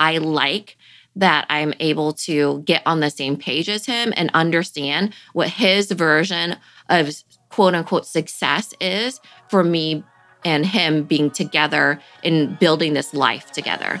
I like that I'm able to get on the same page as him and understand what his version of quote unquote success is for me and him being together in building this life together.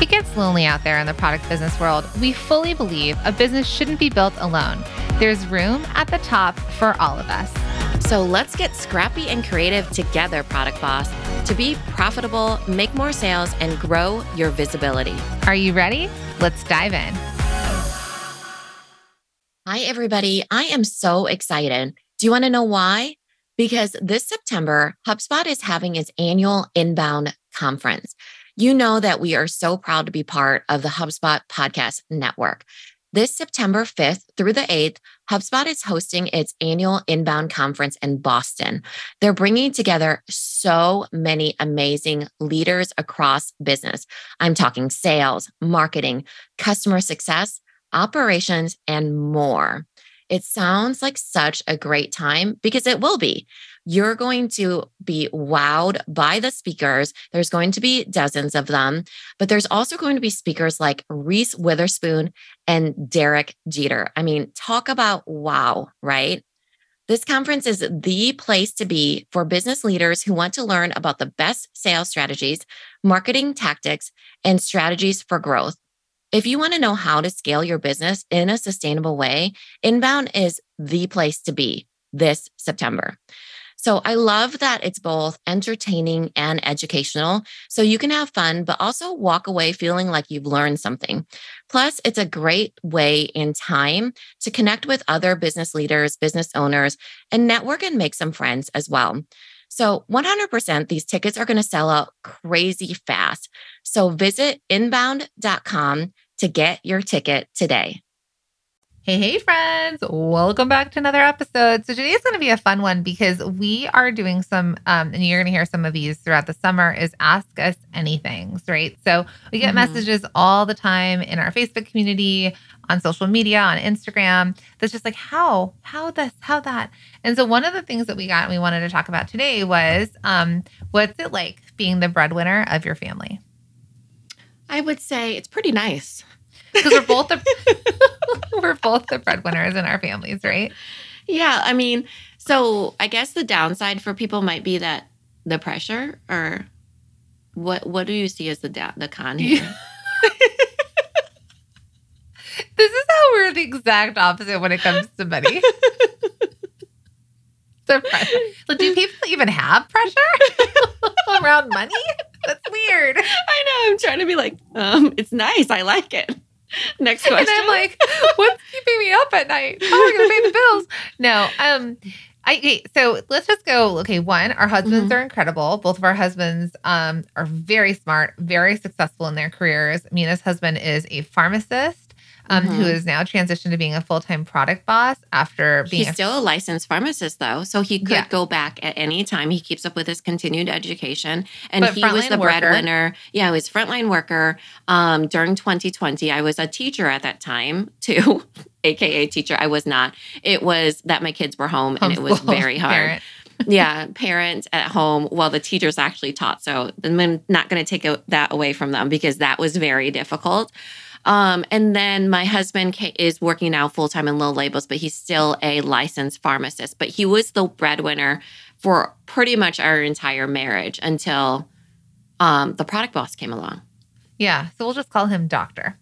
It gets lonely out there in the product business world. We fully believe a business shouldn't be built alone. There's room at the top for all of us. So let's get scrappy and creative together, Product Boss, to be profitable, make more sales, and grow your visibility. Are you ready? Let's dive in. Hi, everybody. I am so excited. Do you want to know why? Because this September, HubSpot is having its annual inbound conference. You know that we are so proud to be part of the HubSpot podcast network. This September 5th through the 8th, HubSpot is hosting its annual inbound conference in Boston. They're bringing together so many amazing leaders across business. I'm talking sales, marketing, customer success, operations, and more. It sounds like such a great time because it will be. You're going to be wowed by the speakers. There's going to be dozens of them, but there's also going to be speakers like Reese Witherspoon and Derek Jeter. I mean, talk about wow, right? This conference is the place to be for business leaders who want to learn about the best sales strategies, marketing tactics, and strategies for growth. If you want to know how to scale your business in a sustainable way, Inbound is the place to be this September. So I love that it's both entertaining and educational. So you can have fun, but also walk away feeling like you've learned something. Plus, it's a great way in time to connect with other business leaders, business owners, and network and make some friends as well. So 100% these tickets are going to sell out crazy fast. So visit inbound.com to get your ticket today. Hey, hey, friends. Welcome back to another episode. So, today is going to be a fun one because we are doing some, um, and you're going to hear some of these throughout the summer, is ask us anything, right? So, we get mm-hmm. messages all the time in our Facebook community, on social media, on Instagram, that's just like, how, how this, how that. And so, one of the things that we got and we wanted to talk about today was um, what's it like being the breadwinner of your family? I would say it's pretty nice because we're both the we're both the breadwinners in our families, right? Yeah, I mean, so I guess the downside for people might be that the pressure, or what? What do you see as the da- the con here? this is how we're the exact opposite when it comes to money. the pressure. Like, do people even have pressure around money? That's weird. I know. I'm trying to be like, um, it's nice. I like it. Next question. And I'm like, what's keeping me up at night? How am I going to pay the bills? No. Um, I okay, so let's just go. Okay, one, our husbands mm-hmm. are incredible. Both of our husbands um are very smart, very successful in their careers. Minna's husband is a pharmacist um, mm-hmm. who is now transitioned to being a full time product boss after being. He's a, still a licensed pharmacist, though, so he could yeah. go back at any time. He keeps up with his continued education, and but he was the worker. breadwinner. Yeah, he was frontline worker um, during 2020. I was a teacher at that time too. AKA teacher, I was not. It was that my kids were home and it was very hard. yeah, parents at home while the teachers actually taught. So I'm not going to take that away from them because that was very difficult. Um, and then my husband is working now full time in Lil Labels, but he's still a licensed pharmacist. But he was the breadwinner for pretty much our entire marriage until um, the product boss came along. Yeah. So we'll just call him Doctor.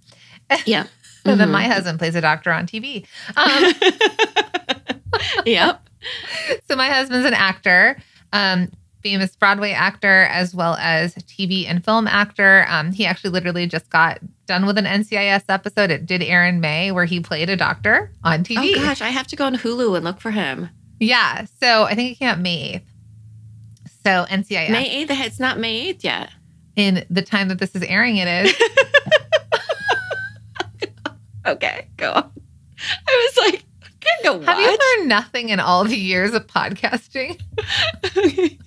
Yeah. and mm-hmm. then my husband plays a doctor on TV. Um, yep. So my husband's an actor. Um, famous Broadway actor as well as TV and film actor. Um, he actually literally just got done with an NCIS episode. It did Aaron May where he played a doctor on TV. Oh gosh, I have to go on Hulu and look for him. Yeah. So I think it came out May 8th. So NCIS. May 8th? It's not May 8th yet. In the time that this is airing, it is. Okay, go on. I was like, Have you learned nothing in all the years of podcasting?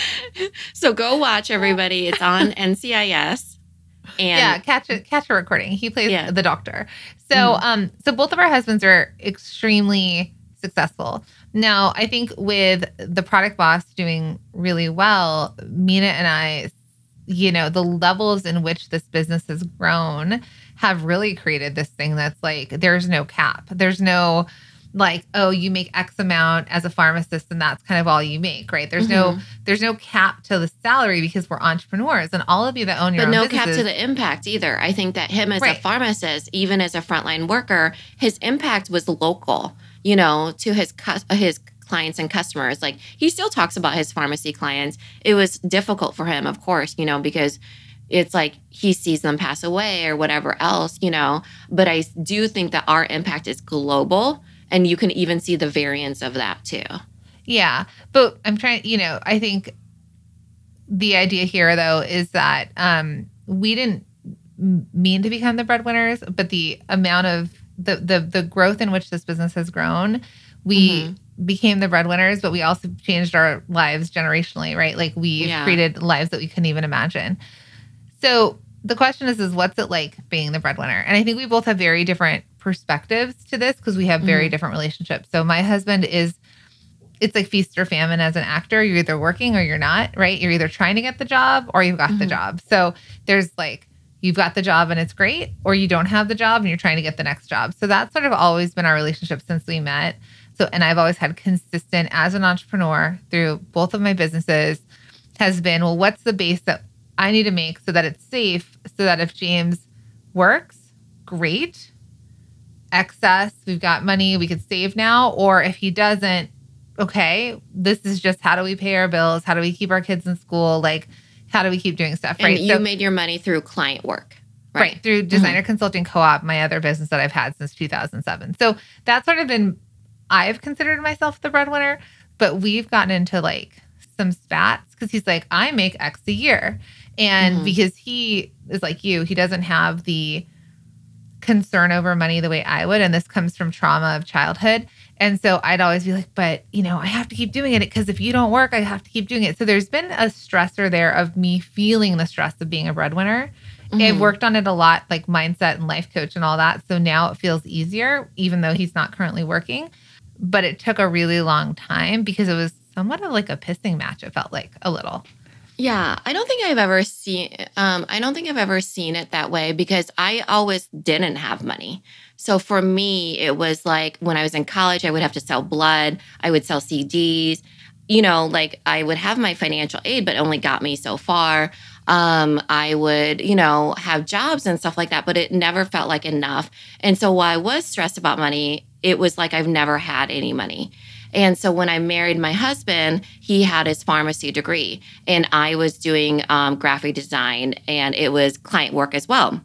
so go watch everybody. It's on NCIS. And yeah, catch it, catch a recording. He plays Yeah. the doctor. So, Mhm. um, so both of our husbands are extremely successful. Now, I think with the product boss doing really well, Minna and I, you know, the levels in which this business has grown have really created this thing that's like there's no cap. There's no like, oh, you make X amount as a pharmacist and that's kind of all you make, right? There's no Mhm. there's no cap to the salary because we're entrepreneurs and all of you that own your but no cap to the impact either. I think that him as Right. a pharmacist, even as a frontline worker, his impact was local. You know, to his his clients and customers. Like he still talks about his pharmacy clients. It was difficult for him, of course, you know, because it's like he sees them pass away or whatever else, you know. But I do think that our impact is global, and you can even see the variance of that too. Yeah. But I'm trying, you know, I think the idea here though is that um we didn't mean to become the breadwinners, but the amount of the the the growth in which this business has grown, we Mhm. became the breadwinners, but we also changed our lives generationally, right? Like we Yeah. created lives that we couldn't even imagine. So the question is, is what's it like being the breadwinner? And I think we both have very different perspectives to this because we have very Mhm. different relationships. So my husband is it's like feast or famine as an actor. You're either working or you're not, right? You're either trying to get the job or you've got the Mhm. job. So there's like you've got the job and it's great, or you don't have the job and you're trying to get the next job. So that's sort of always been our relationship since we met. So and I've always had consistent as an entrepreneur through both of my businesses has been, well, what's the base that I need to make so that it's safe, so that if James works, great. Excess, we've got money we could save now. Or if he doesn't, okay, this is just how do we pay our bills? How do we keep our kids in school? Like, how do we keep doing stuff? And right. you made your money through client work, right. right? through designer consulting co-op my other business that i've had since 2007 so that's sort of been i've considered myself the breadwinner but we've gotten into like some spats because he's like i make x a year and Mhm. because he is like you he doesn't have the concern over money the way i would and this comes from trauma of childhood and so i'd always be like but you know i have to keep doing it because if you don't work i have to keep doing it so there's been a stressor there of me feeling the stress of being a breadwinner I've Mhm. worked on it a lot, like mindset and life coach and all that. So now it feels easier, even though he's not currently working. But it took a really long time because it was somewhat of like a pissing match. It felt like a little. Yeah, I don't think I've ever seen um I don't think I've ever seen it that way because I always didn't have money. So for me, it was like when I was in college, I would have to sell blood, I would sell CDs, you know, like I would have my financial aid but only got me so far. Um I would, you know, have jobs and stuff like that, but it never felt like enough. And so while I was stressed about money, it was like I've never had any money. And so when I married my husband, he had his pharmacy degree, and I was doing um, graphic design, and it was client work as well.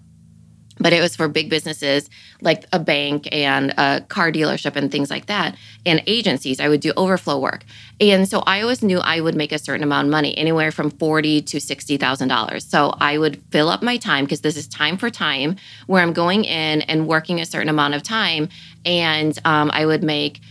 But it was for big businesses like a bank and a car dealership and things like that, and agencies. I would do overflow work, and so I always knew I would make a certain amount of money, anywhere from forty to sixty thousand dollars. So I would fill up my time because this is time for time, where I'm going in and working a certain amount of time, and um, I would make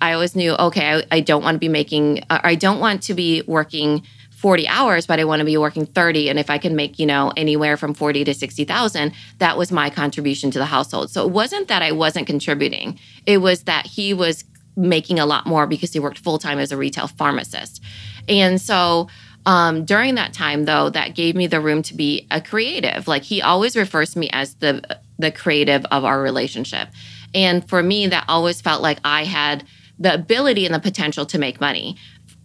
I always knew, okay, I, I don't want to be making, uh, I don't want to be working 40 hours, but I want to be working 30. And if I can make, you know, anywhere from 40 to 60,000, that was my contribution to the household. So it wasn't that I wasn't contributing. It was that he was making a lot more because he worked full time as a retail pharmacist. And so um, during that time, though, that gave me the room to be a creative. Like he always refers to me as the the creative of our relationship. And for me, that always felt like I had the ability and the potential to make money.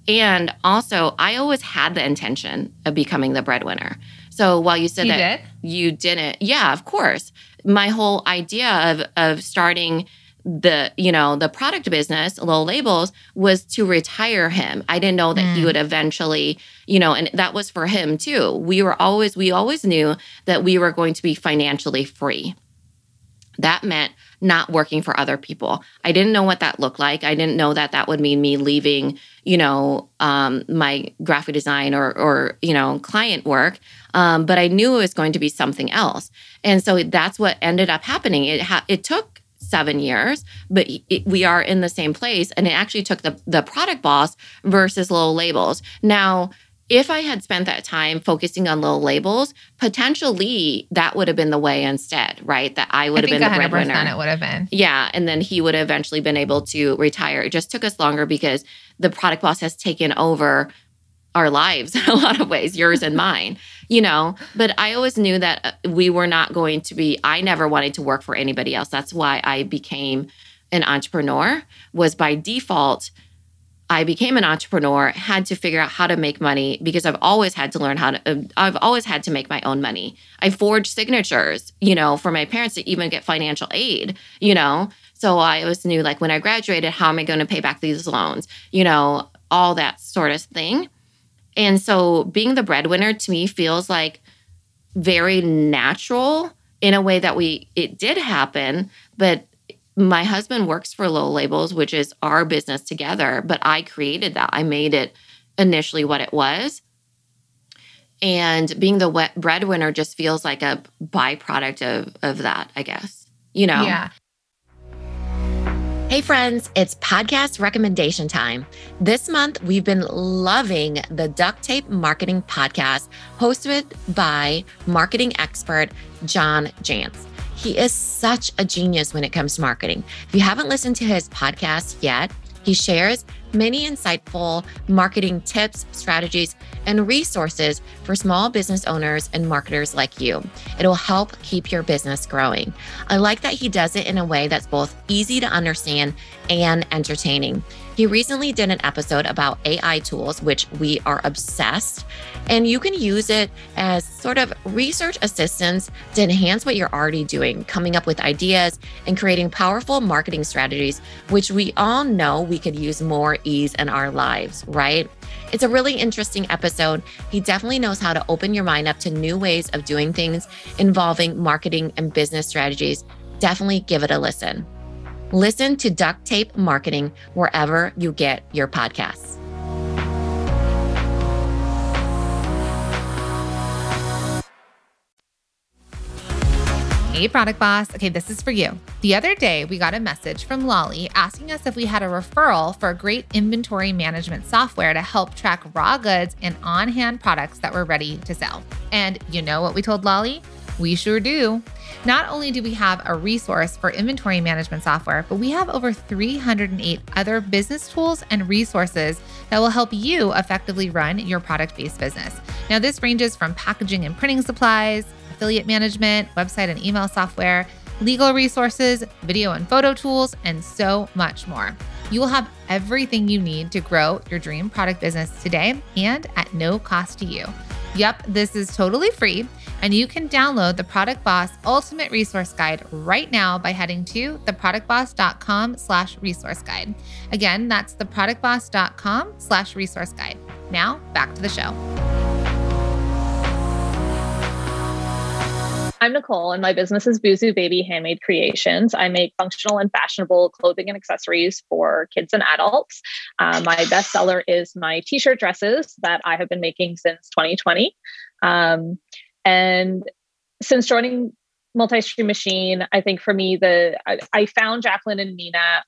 And also, I always had the intention of becoming the breadwinner. So while you said You that did? you didn't, yeah, of course. My whole idea of of starting the you know the product business low labels was to retire him i didn't know that he Mm. would eventually you know and that was for him too we were always we always knew that we were going to be financially free that meant not working for other people. I didn't know what that looked like. I didn't know that that would mean me leaving, you know, um, my graphic design or, or you know, client work. Um, but I knew it was going to be something else, and so that's what ended up happening. It ha- it took seven years, but it, we are in the same place, and it actually took the the product boss versus Lil Labels. Now if I had spent that time focusing on little Labels, potentially that would have been the way instead, right? That I would I have been the breadwinner. It would have been. Yeah, and then he would have eventually been able to retire. It just took us longer because the product boss has taken over our lives in a lot of ways, yours and mine, you know. But I always knew that uh, we were not going to be. I never wanted to work for anybody else. That's why I became an entrepreneur. Was by default I became an entrepreneur, had to figure out how to make money because I've always had to learn how to, uh, I've always had to make my own money. I forged signatures, you know, for my parents to even get financial aid, you know. So I always knew like when I graduated, how am I going to pay back these loans, you know, all that sort of thing. And so being the breadwinner to me feels like very natural in a way that we, it did happen, but my husband works for Lil Labels, which is our business together, but I created that. I made it initially what it was. And being the wet breadwinner just feels like a byproduct of, of that, I guess. You know? Yeah. Hey, friends, it's podcast recommendation time. This month, we've been loving the Duct Tape Marketing Podcast, hosted by marketing expert John Jantsch. He is such a genius when it comes to marketing. If you haven't listened to his podcast yet, he shares many insightful marketing tips, strategies, and resources for small business owners and marketers like you. It'll help keep your business growing. I like that he does it in a way that's both easy to understand and entertaining. He recently did an episode about AI tools, which we are obsessed, and you can use it as sort of research assistance to enhance what you're already doing, coming up with ideas and creating powerful marketing strategies, which we all know we could use more ease in our lives, right? It's a really interesting episode. He definitely knows how to open your mind up to new ways of doing things involving marketing and business strategies. Definitely give it a listen. Listen to Duct Tape Marketing wherever you get your podcasts. Hey, product boss. Okay, this is for you. The other day, we got a message from Lolly asking us if we had a referral for a great inventory management software to help track raw goods and on hand products that were ready to sell. And you know what we told Lolly? We sure do. Not only do we have a resource for inventory management software, but we have over 308 other business tools and resources that will help you effectively run your product based business. Now, this ranges from packaging and printing supplies, affiliate management, website and email software, legal resources, video and photo tools, and so much more. You will have everything you need to grow your dream product business today and at no cost to you. Yep, this is totally free and you can download the Product Boss Ultimate Resource Guide right now by heading to theproductboss.com slash resource guide. Again, that's theproductboss.com slash resource guide. Now back to the show. I'm Nicole, and my business is Boozoo Baby Handmade Creations. I make functional and fashionable clothing and accessories for kids and adults. Uh, my bestseller is my t shirt dresses that I have been making since 2020. Um, and since joining multi-stream machine i think for me the I, I, found jacqueline and minna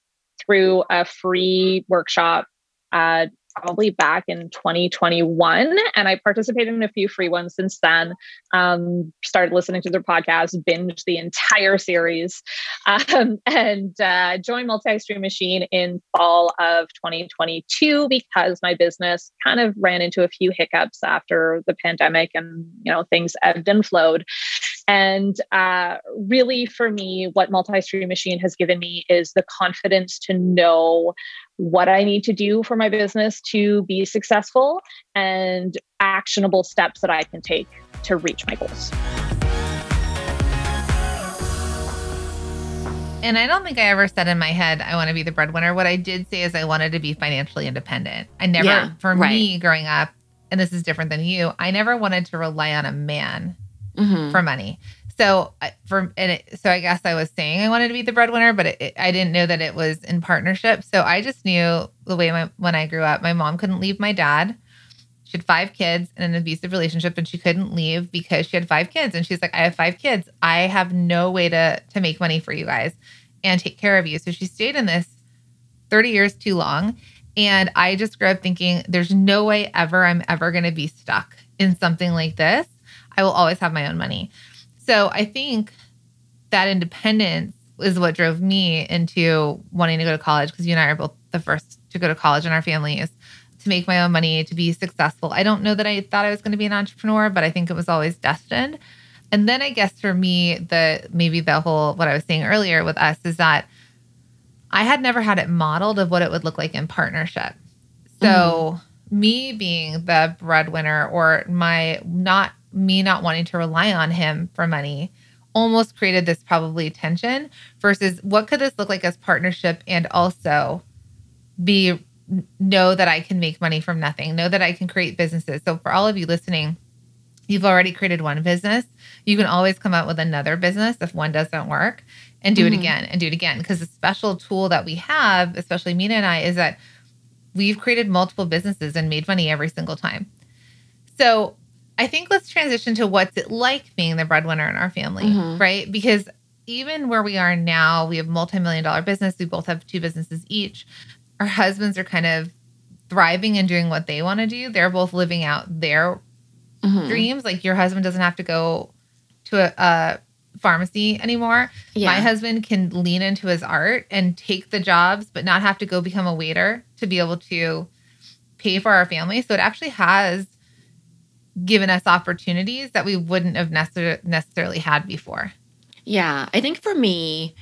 through a free workshop uh, probably back in 2021 and i participated in a few free ones since then. Um, started listening to their podcast binged the entire series um, and uh, joined multi-stream machine in fall of 2022 because my business kind of ran into a few hiccups after the pandemic and you know things ebbed and flowed and uh, really, for me, what multi stream machine has given me is the confidence to know what I need to do for my business to be successful and actionable steps that I can take to reach my goals. And I don't think I ever said in my head, I want to be the breadwinner. What I did say is I wanted to be financially independent. I never, yeah, for right. me growing up, and this is different than you, I never wanted to rely on a man mm-hmm. for money. So for and it, so I guess I was saying I wanted to be the breadwinner, but it, it, I didn't know that it was in partnership. So I just knew the way my when I grew up, my mom couldn't leave my dad. She had five kids in an abusive relationship, and she couldn't leave because she had five kids. And she's like, "I have five kids. I have no way to to make money for you guys and take care of you." So she stayed in this thirty years too long, and I just grew up thinking, "There's no way ever I'm ever going to be stuck in something like this. I will always have my own money." So I think that independence is what drove me into wanting to go to college because you and I are both the first to go to college in our families to make my own money, to be successful. I don't know that I thought I was going to be an entrepreneur, but I think it was always destined. And then I guess for me, the maybe the whole what I was saying earlier with us is that I had never had it modeled of what it would look like in partnership. So mm-hmm. me being the breadwinner or my not me not wanting to rely on him for money almost created this probably tension versus what could this look like as partnership and also be know that I can make money from nothing, know that I can create businesses. So for all of you listening, you've already created one business. You can always come out with another business if one doesn't work and do mm-hmm. it again and do it again. Because the special tool that we have, especially Minna and I, is that we've created multiple businesses and made money every single time. So I think let's transition to what's it like being the breadwinner in our family, mm-hmm. right? Because even where we are now, we have multi-million dollar business. We both have two businesses each. Our husbands are kind of thriving and doing what they want to do. They're both living out their mm-hmm. dreams. Like your husband doesn't have to go to a, a pharmacy anymore. Yeah. My husband can lean into his art and take the jobs, but not have to go become a waiter to be able to pay for our family. So it actually has given us opportunities that we wouldn't have necessar- necessarily had before. Yeah, I think for me,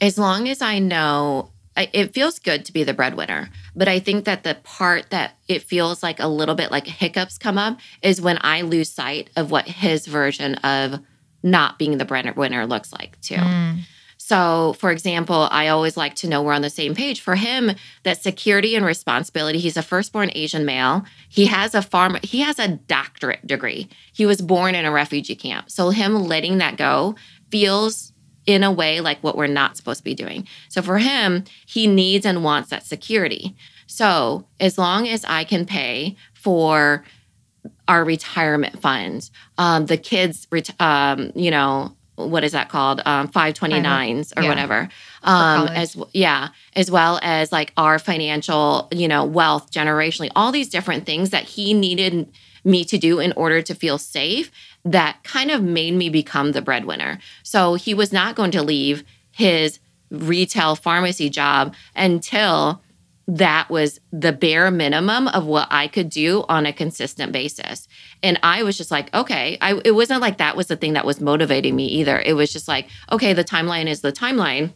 as long as I know it feels good to be the breadwinner, but I think that the part that it feels like a little bit like hiccups come up is when I lose sight of what his version of not being the breadwinner looks like too. Mm. So, for example, I always like to know we're on the same page. For him, that security and responsibility, he's a firstborn Asian male. He has a farm, he has a doctorate degree. He was born in a refugee camp. So, him letting that go feels in a way like what we're not supposed to be doing. So, for him, he needs and wants that security. So, as long as I can pay for our retirement funds, um, the kids, um, you know, what is that called? Um 529s or yeah. whatever. Um as yeah as well as like our financial you know wealth generationally. All these different things that he needed me to do in order to feel safe that kind of made me become the breadwinner. So he was not going to leave his retail pharmacy job until that was the bare minimum of what I could do on a consistent basis. And I was just like, okay, I, it wasn't like that was the thing that was motivating me either. It was just like, okay, the timeline is the timeline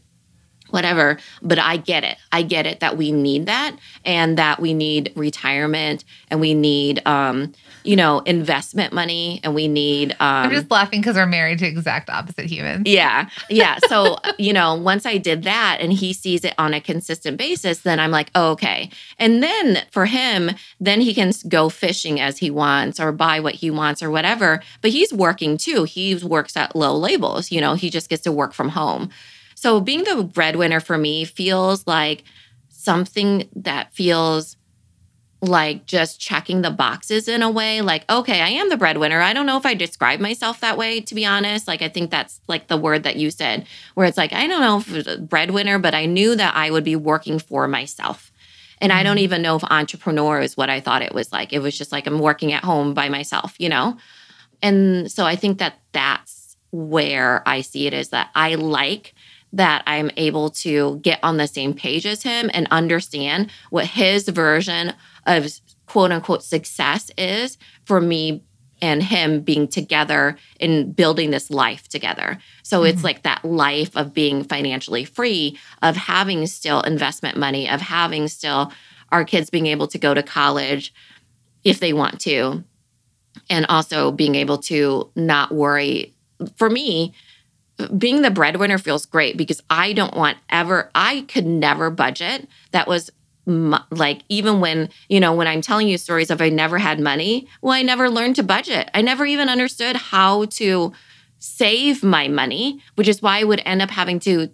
whatever but i get it. I get it that we need that and that we need retirement and we need um you know investment money and we need um i'm just laughing because we're married to exact opposite humans. Yeah. Yeah. So you know once i did that and he sees it on a consistent basis then i'm like oh, okay. And then for him then he can go fishing as he wants or buy what he wants or whatever but he's working too. He works at Lil Labels you know he just gets to work from home so being the breadwinner for me feels like something that feels like just checking the boxes in a way like okay i am the breadwinner. I don't know if i describe myself that way to be honest. Like i think that's like the word that you said where it's like i don't know if it was a breadwinner but i knew that i would be working for myself. And i don't mm-hmm. even know if entrepreneur is what i thought it was like. It was just like i'm working at home by myself you know? And so i think that that's where i see it is that i like that I'm able to get on the same page as him and understand what his version of quote unquote success is for me and him being together and building this life together. So mm-hmm. it's like that life of being financially free, of having still investment money, of having still our kids being able to go to college if they want to, and also being able to not worry. For me, being the breadwinner feels great because I don't want ever, I could never budget. That was like even when you know when i'm telling you stories of i never had money well i never learned to budget i never even understood how to save my money, which is why I would end up having to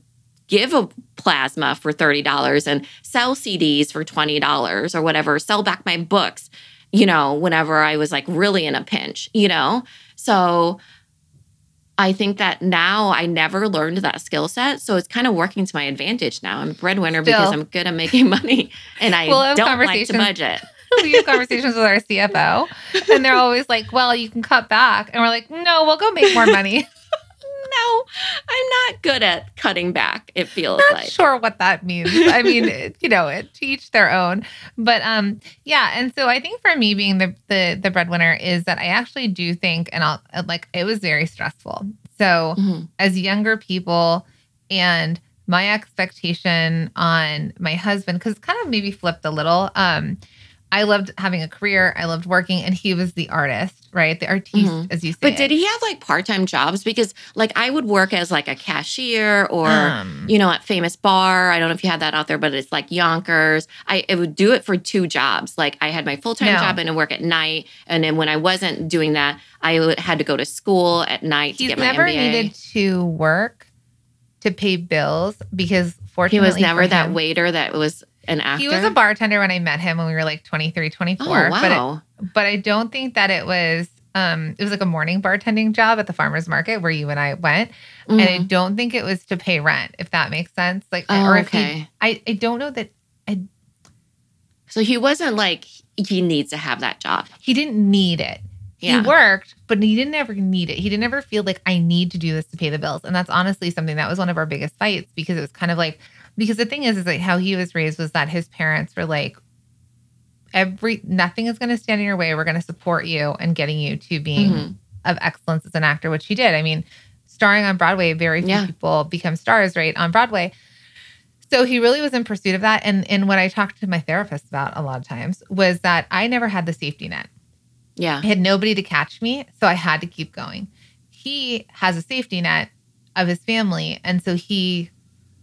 give a plasma for $30 and sell CDs for $20 or whatever, sell back my books, you know, whenever I was like really in a pinch, you know? So I think that now I never learned that skill set. So it's kind of working to my advantage now. I'm a breadwinner Still. because I'm good at making money and I We'll don't like to budget. we have conversations with our CFO, and they're always like, "Well, you can cut back," and we're like, "No, we'll go make more money." No, I'm not good at cutting back, it feels Not like. sure what that means. I mean, it- you know, it, to each their own. But um, yeah. And so I think for me, being the the the breadwinner is that I actually do think, and I'll like, it was very stressful. So Mhm. as younger people and my expectation on my husband because kind of maybe flipped a little um i loved having a career i loved working and he was the artist right the artiste Mhm. as you say But did he have like part-time jobs? Because like I would work as like a cashier or um, you know, at Famous-Barr. I don't know if you had that out there, but it's like Younkers. I it would do it for two jobs. Like I had my full time No. job and I work at night, and then when I wasn't doing that, I had to go to school at night to he's get my never MBA. needed to work to pay bills because fortunately he was never that him- waiter that was an actor. he was a bartender when i met him when we were like 23 24 Oh but it, wow! but I don't think that it was um it was like a morning bartending job at the farmers market where you and I went and I Mhm. don't think it was to pay rent if that makes sense like Oh, or if he. I I don't know that I, So he wasn't like he needs to have that job. he didn't need it Yeah. he worked but he didn't ever need it he didn't ever feel like I need to do this to pay the bills and that's honestly something that was one of our biggest fights because it was kind of like because the thing is is like how he was raised was that his parents were like every nothing is going to stand in your way we're going to support you and getting you to being Mhm. of excellence as an actor, which he did. I mean, starring on Broadway, very few Yeah. people become stars, right, on Broadway. So he really was in pursuit of that. And and what I talked to my therapist about a lot of times was that I never had the safety net. Yeah. I had nobody to catch me, so I had to keep going. He has a safety net of his family, and so he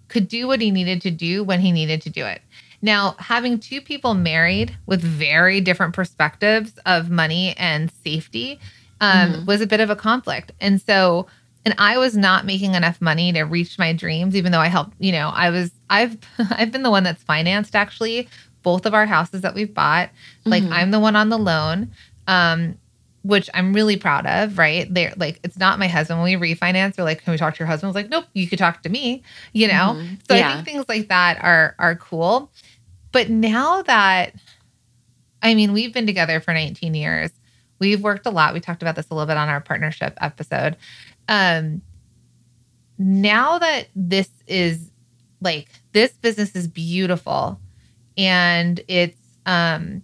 could do what he needed to do when he needed to do it. Now, having two people married with very different perspectives of money and safety um, Mhm. was a bit of a conflict. And so, and I was not making enough money to reach my dreams, even though I helped, you know, I was, I've, I've been the one that's financed actually both of our houses that we've bought. Like Mhm. I'm the one on the loan. Um, which I'm really proud of, right? They're like, it's not my husband. When we refinance, they're like, can we talk to your husband? I was like, nope, you could talk to me, you know? Mhm. So I think things like that are are cool. But now that I mean, we've been together for 19 years. We've worked a lot. We talked about this a little bit on our partnership episode. Um now that this is like this business is beautiful and it's um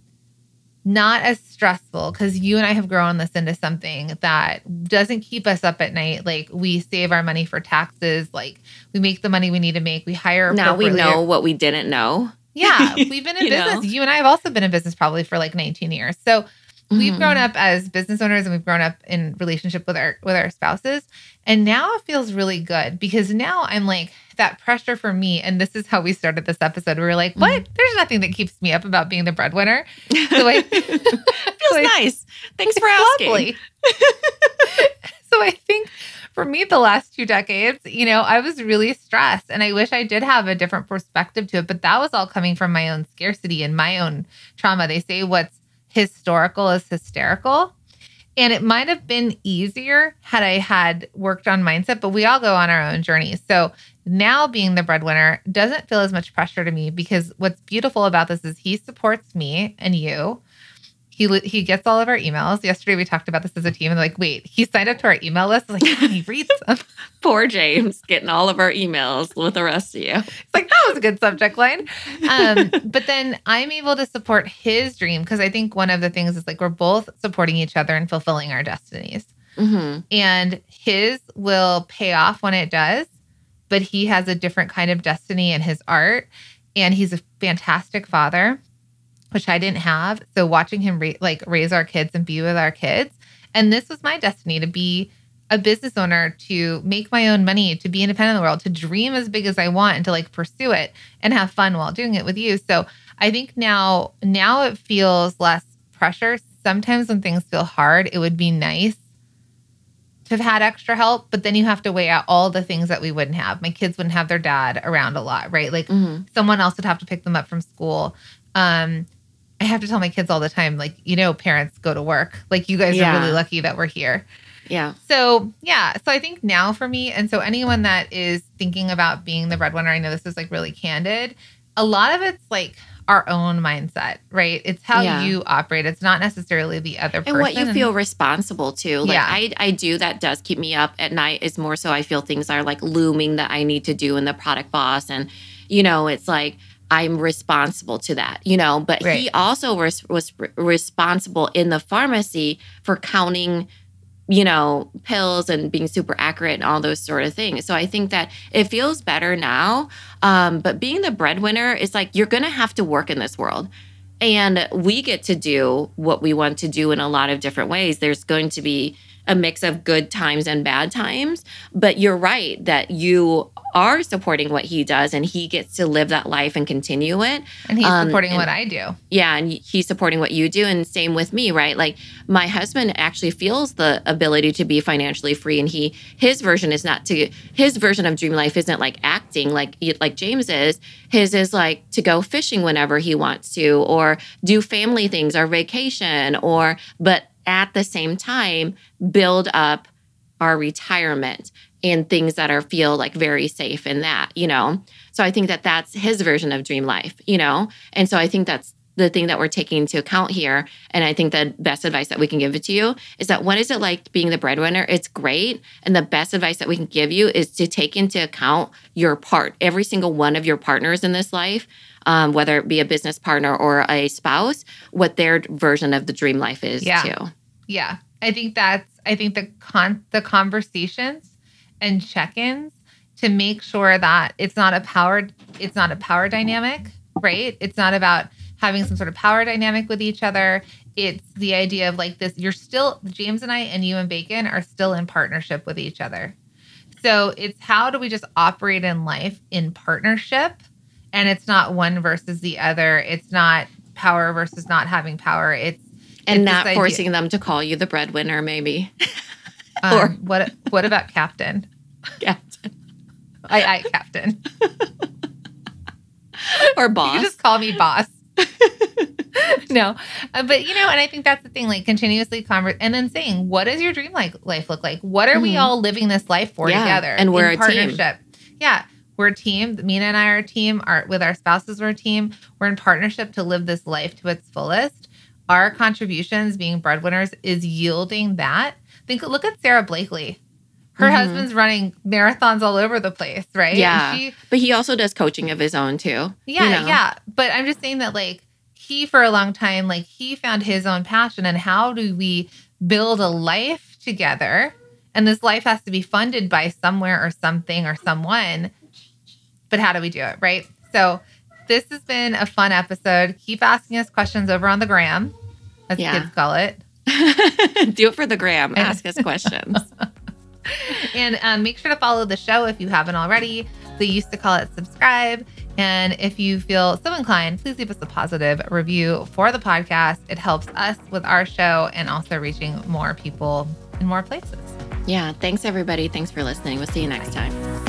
not as stressful because you and I have grown this into something that doesn't keep us up at night. Like we save our money for taxes, like we make the money we need to make. We hire now we know what we didn't know. Yeah, we've been in You business. know? You and I have also been in business probably for like 19 years. So we've grown mm-hmm. up as business owners and we've grown up in relationship with our with our spouses. And now it feels really good because now I'm like that pressure for me. And this is how we started this episode. We were like, Mm-hmm. what? There's nothing that keeps me up about being the breadwinner. So I feels so I- nice. Thanks for asking. so I think for me, the last two decades, you know, I was really stressed and I wish I did have a different perspective to it. But that was all coming from my own scarcity and my own trauma. They say what's historical is hysterical. And it might have been easier had I had worked on mindset, but we all go on our own journeys. So now being the breadwinner doesn't feel as much pressure to me because what's beautiful about this is he supports me and you. He, he gets all of our emails. Yesterday we talked about this as a team and like, wait, he signed up to our email list. Like, he reads them. Poor James getting all of our emails with the rest of you. It's like that was a good subject line. Um, but then I'm able to support his dream because I think one of the things is like we're both supporting each other and fulfilling our destinies. hmm And his will pay off when it does, but he has a different kind of destiny in his art. And he's a fantastic father, which I didn't have. So watching him ra- like raise our kids and be with our kids. And this was my destiny to be a business owner, to make my own money, to be independent in the world, to dream as big as I want and to like pursue it and have fun while doing it with you. So I think now now it feels less pressure. Sometimes when things feel hard, it would be nice to have had extra help, but then you have to weigh out all the things that we wouldn't have. My kids wouldn't have their dad around a lot, right? Like Mhm. someone else would have to pick them up from school. Um, I have to tell my kids all the time, like, you know, parents go to work. Like, you guys Yeah. are really lucky that we're here. Yeah. So, yeah. So, I think now for me, and so anyone that is thinking about being the breadwinner, I know this is like really candid. A lot of it's like our own mindset, right? It's how Yeah. you operate. It's not necessarily the other person. and what you feel responsible to like Yeah. I, I do that does keep me up at night is more so i feel things are like looming that i need to do in the product boss and you know it's like i'm responsible to that you know but Right. he also was, was re- responsible in the pharmacy for counting you know pills and being super accurate and all those sort of things so i think that it feels better now um, but being the breadwinner is like you're gonna have to work in this world and we get to do what we want to do in a lot of different ways. There's going to be a mix of good times and bad times. But you're right that you are supporting what he does and he gets to live that life and continue it. and he's um, supporting and- what I do. Yeah. And he's supporting what you do. And same with me, right? Like my husband actually feels the ability to be financially free. And he, his version is not to, his version of dream life isn't like acting like, like James is. His is like to go fishing whenever he wants to, or do family things or vacation, or, but at the same time, build up our retirement and things that are feel like very safe in that, you know? So I think that that's his version of dream life, you know? And so I think that's the thing that we're taking into account here. And I think the best advice that we can give it to you is that what is it like being the breadwinner? It's great. And the best advice that we can give you is to take into account your part, every single one of your partners in this life, um, whether it be a business partner or a spouse, what their version of the dream life is Yeah. too. Yeah. I think that's I think the con the conversations and check-ins to make sure that it's not a power it's not a power dynamic, right? It's not about having some sort of power dynamic with each other. It's the idea of like this you're still James and I and you and Bacon are still in partnership with each other. So it's how do we just operate in life in partnership and it's not one versus the other. It's not power versus not having power. It's And not this idea- forcing them to call you the breadwinner, maybe. Um, Or- what what about captain? Captain. I, I captain. or boss. can just call me boss. no, Uh, but you know, and I think that's the thing. Like continuously convert, and then saying, "What does your dream like life look like? What are we Mhm. all living this life for Yeah, together? and we're in a team. Yeah, we're a team. Minna and I are a team. Our with our spouses, we're a team. We're in partnership to live this life to its fullest. Our contributions, being breadwinners, is yielding that. Think, look at Sara Blakely. Her Mhm. husband's running marathons all over the place, right? Yeah. she- but he also does coaching of his own too. yeah, you know? yeah. But I'm just saying that like he for a long time, like he found his own passion and how do we build a life together? And this life has to be funded by somewhere or something or someone. But how do we do it? Right. So this has been a fun episode. Keep asking us questions over on the gram, as Yeah. kids call it. Do it for the gram. Ask us questions. And um, make sure to follow the show if you haven't already. They used to call it subscribe. And if you feel so inclined, please leave us a positive review for the podcast. It helps us with our show and also reaching more people in more places. yeah. Thanks, everybody. Thanks for listening. We'll see you next time.